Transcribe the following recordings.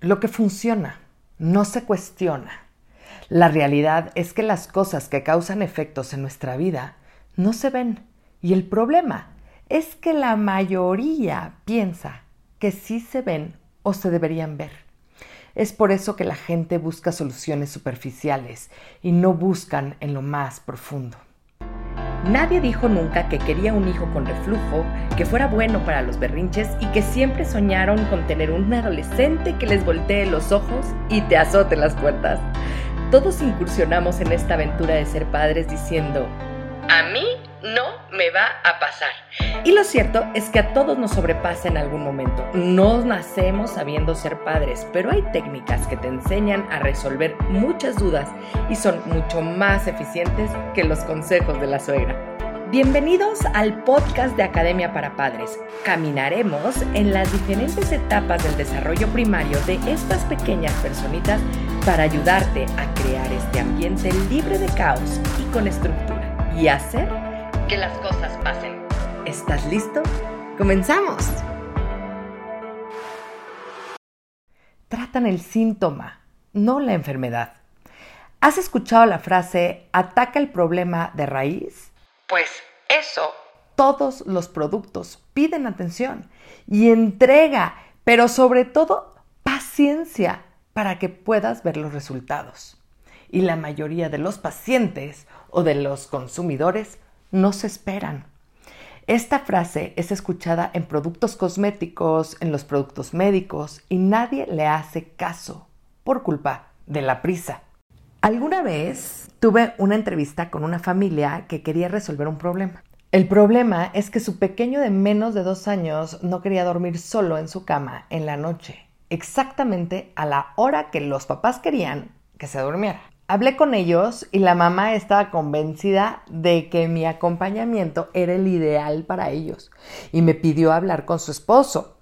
Lo que funciona no se cuestiona. La realidad es que las cosas que causan efectos en nuestra vida no se ven. Y el problema es que la mayoría piensa que sí se ven o se deberían ver. Es por eso que la gente busca soluciones superficiales y no buscan en lo más profundo. Nadie dijo nunca que quería un hijo con reflujo, que fuera bueno para los berrinches y que siempre soñaron con tener un adolescente que les voltee los ojos y te azote las puertas. Todos incursionamos en esta aventura de ser padres diciendo, a mí no me va a pasar. Y lo cierto es que a todos nos sobrepasa en algún momento. No nacemos sabiendo ser padres, pero hay técnicas que te enseñan a resolver muchas dudas y son mucho más eficientes que los consejos de la suegra. Bienvenidos al podcast de Academia para Padres. Caminaremos en las diferentes etapas del desarrollo primario de estas pequeñas personitas para ayudarte a crear este ambiente libre de caos y con estructura y hacer que las cosas pasen. ¿Estás listo? ¡Comenzamos! Tratan el síntoma, no la enfermedad. ¿Has escuchado la frase ataca el problema de raíz? Pues eso. Todos los productos piden atención y entrega, pero sobre todo paciencia para que puedas ver los resultados. Y la mayoría de los pacientes o de los consumidores no se esperan. Esta frase es escuchada en productos cosméticos, en los productos médicos y nadie le hace caso por culpa de la prisa. Alguna vez tuve una entrevista con una familia que quería resolver un problema. El problema es que su pequeño de menos de dos años no quería dormir solo en su cama en la noche, exactamente a la hora que los papás querían que se durmiera. Hablé con ellos y la mamá estaba convencida de que mi acompañamiento era el ideal para ellos y me pidió hablar con su esposo.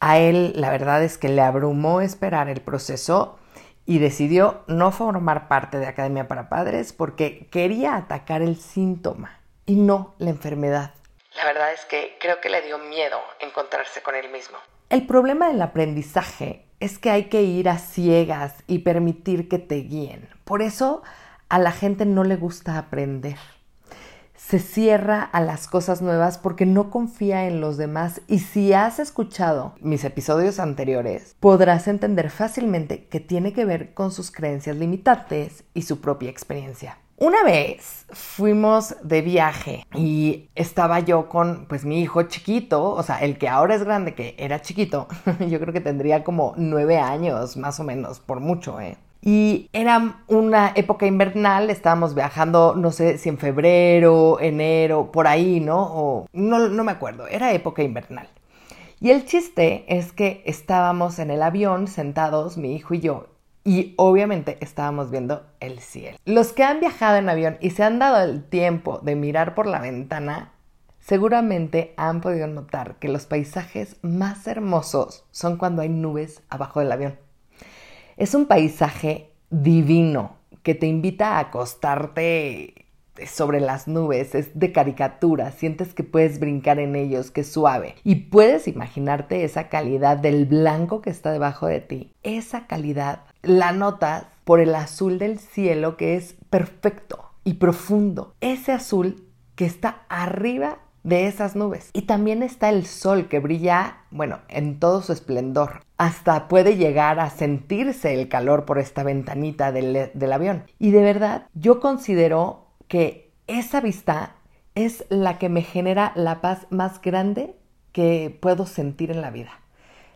A él la verdad es que le abrumó esperar el proceso y decidió no formar parte de Academia para Padres porque quería atacar el síntoma y no la enfermedad. La verdad es que creo que le dio miedo encontrarse con él mismo. El problema del aprendizaje es que hay que ir a ciegas y permitir que te guíen. Por eso a la gente no le gusta aprender. Se cierra a las cosas nuevas porque no confía en los demás y si has escuchado mis episodios anteriores, podrás entender fácilmente que tiene que ver con sus creencias limitantes y su propia experiencia. Una vez fuimos de viaje y estaba yo con pues mi hijo chiquito, o sea, el que ahora es grande, que era chiquito, yo creo que tendría como nueve años más o menos, por mucho, ¿eh? Y era una época invernal, estábamos viajando, no sé si en febrero, enero, por ahí, ¿no? O no, no me acuerdo, era época invernal. Y el chiste es que estábamos en el avión sentados, mi hijo y yo, y obviamente estábamos viendo el cielo. Los que han viajado en avión y se han dado el tiempo de mirar por la ventana, seguramente han podido notar que los paisajes más hermosos son cuando hay nubes abajo del avión. Es un paisaje divino que te invita a acostarte sobre las nubes, es de caricatura, sientes que puedes brincar en ellos, que es suave. Y puedes imaginarte esa calidad del blanco que está debajo de ti. Esa calidad la notas por el azul del cielo que es perfecto y profundo. Ese azul que está arriba de esas nubes. Y también está el sol que brilla, bueno, en todo su esplendor. Hasta puede llegar a sentirse el calor por esta ventanita del, del avión. Y de verdad, yo considero que esa vista es la que me genera la paz más grande que puedo sentir en la vida.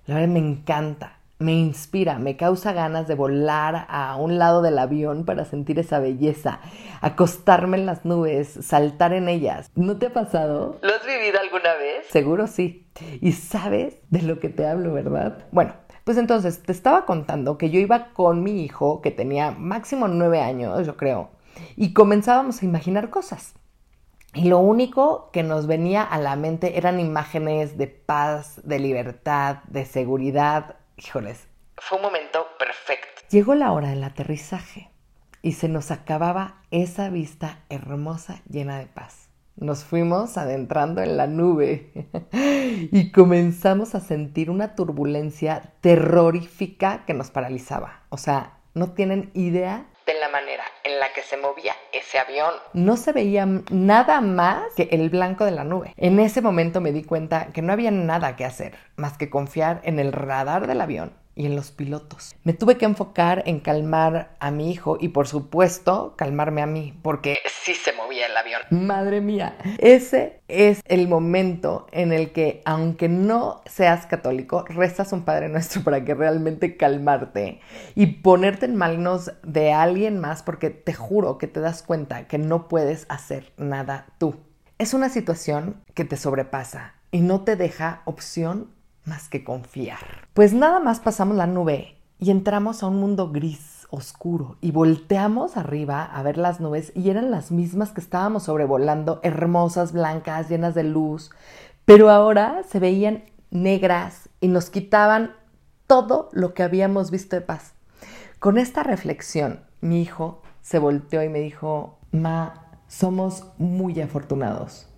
La verdad me encanta me inspira, me causa ganas de volar a un lado del avión para sentir esa belleza, acostarme en las nubes, saltar en ellas. ¿No te ha pasado? ¿Lo has vivido alguna vez? Seguro sí. Y sabes de lo que te hablo, ¿verdad? Bueno, pues entonces te estaba contando que yo iba con mi hijo, que tenía máximo nueve años, yo creo, y comenzábamos a imaginar cosas. Y lo único que nos venía a la mente eran imágenes de paz, de libertad, de seguridad, híjoles, fue un momento perfecto. Llegó la hora del aterrizaje y se nos acababa esa vista hermosa llena de paz. nos fuimos adentrando en la nube y comenzamos a sentir una turbulencia terrorífica que nos paralizaba. O sea, no tienen idea de la manera en la que se movía ese avión. No se veía nada más que el blanco de la nube. En ese momento me di cuenta que no había nada que hacer más que confiar en el radar del avión y en los pilotos. Me tuve que enfocar en calmar a mi hijo y por supuesto calmarme a mí, porque sí se movía el avión. Madre mía, ese es el momento en el que, aunque no seas católico, rezas un Padre Nuestro para que realmente calmarte y ponerte en manos de alguien más, porque te juro que te das cuenta que no puedes hacer nada tú. Es una situación que te sobrepasa y no te deja opción más que confiar. Pues nada más pasamos la nube y entramos a un mundo gris, oscuro, y volteamos arriba a ver las nubes y eran las mismas que estábamos sobrevolando, hermosas, blancas, llenas de luz, pero ahora se veían negras y nos quitaban todo lo que habíamos visto de paz. Con esta reflexión, mi hijo se volteó y me dijo, Ma, somos muy afortunados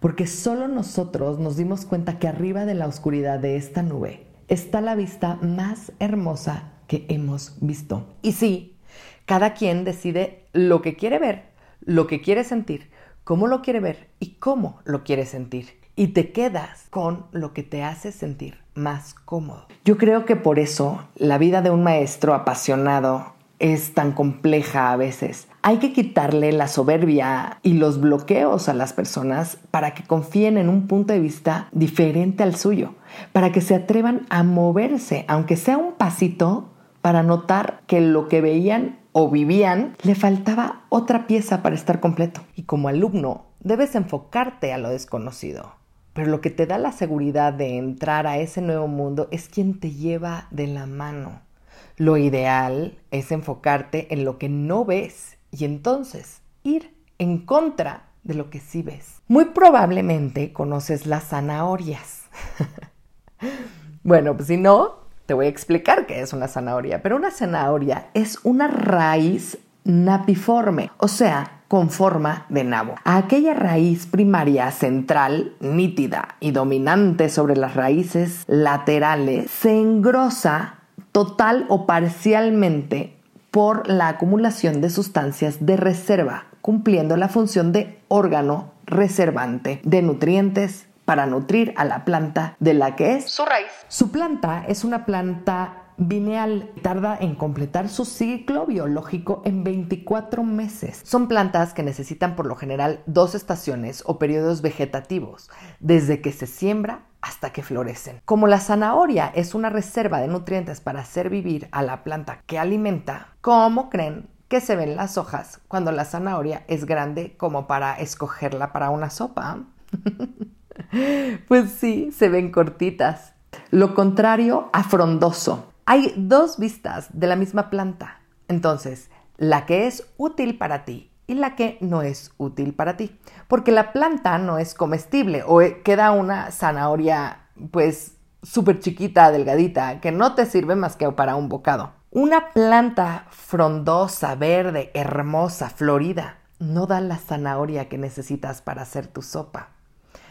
porque solo nosotros nos dimos cuenta que arriba de la oscuridad de esta nube está la vista más hermosa que hemos visto. Y sí, cada quien decide lo que quiere ver, lo que quiere sentir, cómo lo quiere ver y cómo lo quiere sentir. Y te quedas con lo que te hace sentir más cómodo. Yo creo que por eso la vida de un maestro apasionado es tan compleja a veces. Hay que quitarle la soberbia y los bloqueos a las personas para que confíen en un punto de vista diferente al suyo, para que se atrevan a moverse, aunque sea un pasito, para notar que lo que veían o vivían le faltaba otra pieza para estar completo. Y como alumno, debes enfocarte a lo desconocido. Pero lo que te da la seguridad de entrar a ese nuevo mundo es quien te lleva de la mano lo ideal es enfocarte en lo que no ves y entonces ir en contra de lo que sí ves. Muy probablemente conoces las zanahorias. bueno, pues si no, te voy a explicar qué es una zanahoria. Pero una zanahoria es una raíz napiforme, o sea, con forma de nabo. Aquella raíz primaria central, nítida y dominante sobre las raíces laterales, se engrosa total o parcialmente por la acumulación de sustancias de reserva, cumpliendo la función de órgano reservante de nutrientes para nutrir a la planta de la que es su raíz. Su planta es una planta Vineal tarda en completar su ciclo biológico en 24 meses. Son plantas que necesitan por lo general dos estaciones o periodos vegetativos, desde que se siembra hasta que florecen. Como la zanahoria es una reserva de nutrientes para hacer vivir a la planta que alimenta, ¿cómo creen que se ven las hojas cuando la zanahoria es grande como para escogerla para una sopa? pues sí, se ven cortitas. Lo contrario a frondoso. Hay dos vistas de la misma planta. Entonces, la que es útil para ti y la que no es útil para ti. Porque la planta no es comestible o eh, queda una zanahoria pues súper chiquita, delgadita, que no te sirve más que para un bocado. Una planta frondosa, verde, hermosa, florida, no da la zanahoria que necesitas para hacer tu sopa.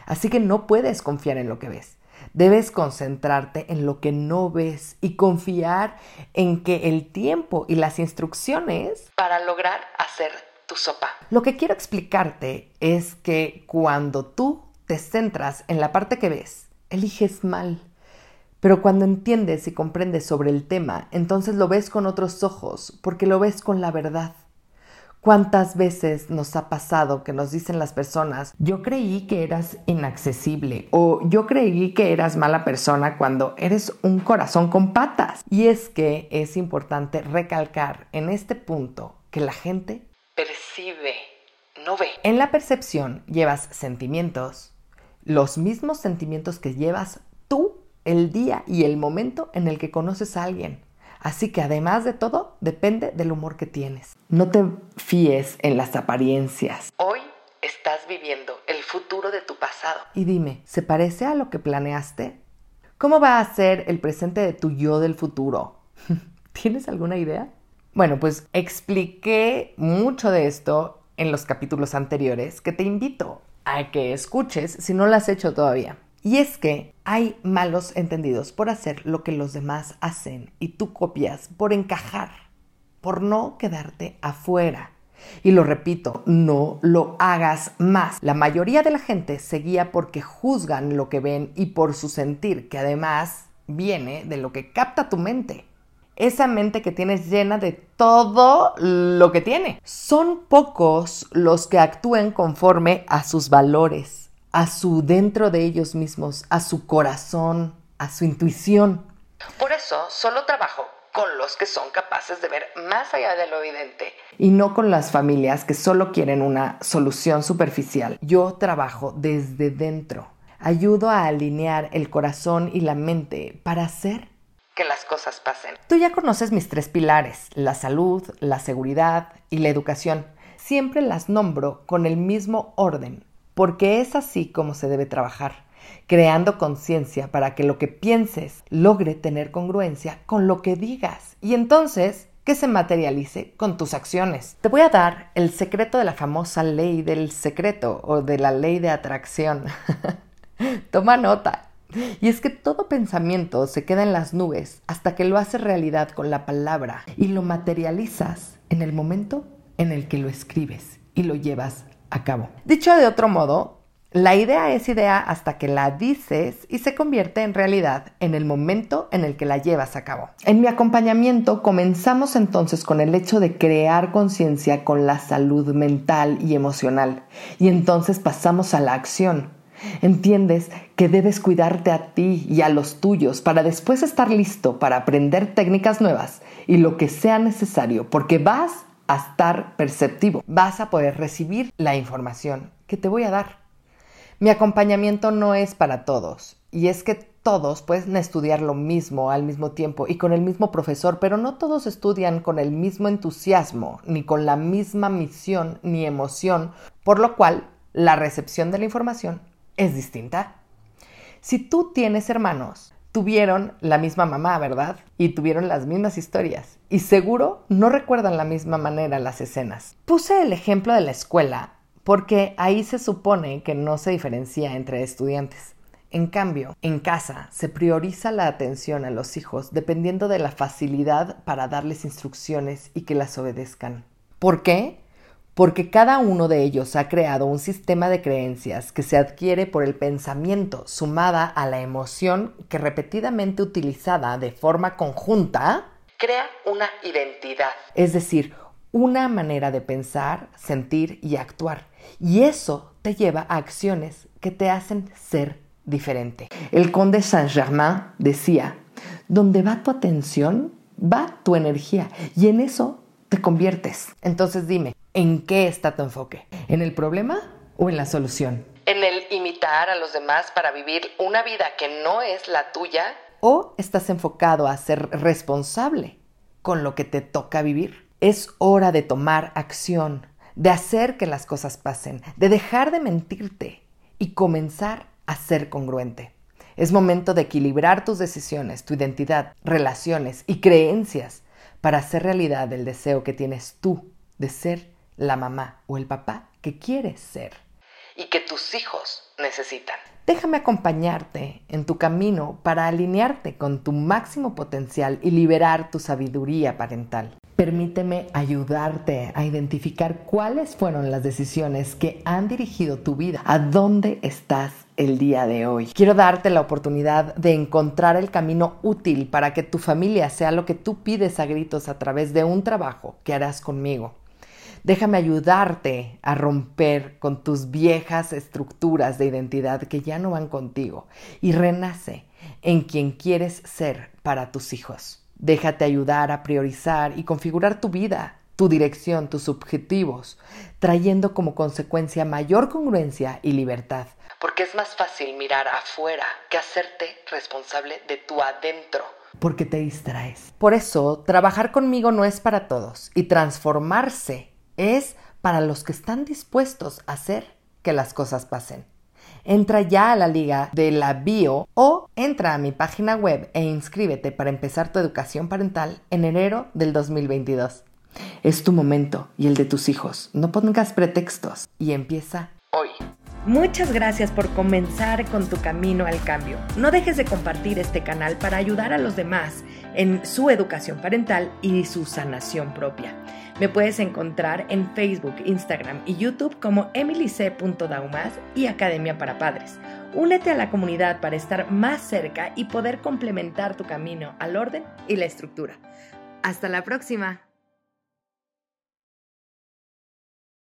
Así que no puedes confiar en lo que ves. Debes concentrarte en lo que no ves y confiar en que el tiempo y las instrucciones para lograr hacer tu sopa. Lo que quiero explicarte es que cuando tú te centras en la parte que ves, eliges mal. Pero cuando entiendes y comprendes sobre el tema, entonces lo ves con otros ojos, porque lo ves con la verdad. ¿Cuántas veces nos ha pasado que nos dicen las personas, yo creí que eras inaccesible o yo creí que eras mala persona cuando eres un corazón con patas? Y es que es importante recalcar en este punto que la gente percibe, no ve. En la percepción llevas sentimientos, los mismos sentimientos que llevas tú el día y el momento en el que conoces a alguien. Así que además de todo, depende del humor que tienes. No te fíes en las apariencias. Hoy estás viviendo el futuro de tu pasado. Y dime, ¿se parece a lo que planeaste? ¿Cómo va a ser el presente de tu yo del futuro? ¿Tienes alguna idea? Bueno, pues expliqué mucho de esto en los capítulos anteriores que te invito a que escuches si no lo has hecho todavía. Y es que hay malos entendidos por hacer lo que los demás hacen y tú copias por encajar, por no quedarte afuera. Y lo repito, no lo hagas más. La mayoría de la gente se guía porque juzgan lo que ven y por su sentir, que además viene de lo que capta tu mente. Esa mente que tienes llena de todo lo que tiene. Son pocos los que actúen conforme a sus valores, a su dentro de ellos mismos, a su corazón, a su intuición. Por eso solo trabajo con los que son capaces de ver más allá de lo evidente y no con las familias que solo quieren una solución superficial. Yo trabajo desde dentro. Ayudo a alinear el corazón y la mente para hacer las cosas pasen. Tú ya conoces mis tres pilares, la salud, la seguridad y la educación. Siempre las nombro con el mismo orden, porque es así como se debe trabajar creando conciencia para que lo que pienses logre tener congruencia con lo que digas y entonces que se materialice con tus acciones. Te voy a dar el secreto de la famosa ley del secreto o de la ley de atracción. Toma nota. Y es que todo pensamiento se queda en las nubes hasta que lo haces realidad con la palabra y lo materializas en el momento en el que lo escribes y lo llevas a cabo. Dicho de otro modo, la idea es idea hasta que la dices y se convierte en realidad en el momento en el que la llevas a cabo. En mi acompañamiento comenzamos entonces con el hecho de crear conciencia con la salud mental y emocional y entonces pasamos a la acción. Entiendes que debes cuidarte a ti y a los tuyos para después estar listo para aprender técnicas nuevas y lo que sea necesario porque vas a estar perceptivo, vas a poder recibir la información que te voy a dar. Mi acompañamiento no es para todos, y es que todos pueden estudiar lo mismo al mismo tiempo y con el mismo profesor, pero no todos estudian con el mismo entusiasmo, ni con la misma misión ni emoción, por lo cual la recepción de la información es distinta. Si tú tienes hermanos, tuvieron la misma mamá, ¿verdad? Y tuvieron las mismas historias. Y seguro no recuerdan la misma manera las escenas. Puse el ejemplo de la escuela porque ahí se supone que no se diferencia entre estudiantes. En cambio, en casa se prioriza la atención a los hijos dependiendo de la facilidad para darles instrucciones y que las obedezcan. ¿Por qué? Porque cada uno de ellos ha creado un sistema de creencias que se adquiere por el pensamiento sumada a la emoción que repetidamente utilizada de forma conjunta crea una identidad. Es decir, una manera de pensar, sentir y actuar. Y eso te lleva a acciones que te hacen ser diferente. El conde Saint-Germain decía, donde va tu atención, va tu energía. Y en eso te conviertes. Entonces dime, ¿en qué está tu enfoque? ¿En el problema o en la solución? ¿En el imitar a los demás para vivir una vida que no es la tuya? ¿O estás enfocado a ser responsable con lo que te toca vivir? Es hora de tomar acción, de hacer que las cosas pasen, de dejar de mentirte y comenzar a ser congruente. Es momento de equilibrar tus decisiones, tu identidad, relaciones y creencias para hacer realidad el deseo que tienes tú de ser la mamá o el papá que quieres ser y que tus hijos necesitan. Déjame acompañarte en tu camino para alinearte con tu máximo potencial y liberar tu sabiduría parental. Permíteme ayudarte a identificar cuáles fueron las decisiones que han dirigido tu vida, a dónde estás el día de hoy. Quiero darte la oportunidad de encontrar el camino útil para que tu familia sea lo que tú pides a gritos a través de un trabajo que harás conmigo. Déjame ayudarte a romper con tus viejas estructuras de identidad que ya no van contigo y renace en quien quieres ser para tus hijos. Déjate ayudar a priorizar y configurar tu vida, tu dirección, tus objetivos, trayendo como consecuencia mayor congruencia y libertad. Porque es más fácil mirar afuera que hacerte responsable de tu adentro. Porque te distraes. Por eso, trabajar conmigo no es para todos y transformarse es para los que están dispuestos a hacer que las cosas pasen entra ya a la liga de la bio o entra a mi página web e inscríbete para empezar tu educación parental en enero del 2022. Es tu momento y el de tus hijos. No pongas pretextos y empieza. Muchas gracias por comenzar con tu camino al cambio. No dejes de compartir este canal para ayudar a los demás en su educación parental y su sanación propia. Me puedes encontrar en Facebook, Instagram y YouTube como emilyc.daumas y Academia para Padres. Únete a la comunidad para estar más cerca y poder complementar tu camino al orden y la estructura. Hasta la próxima.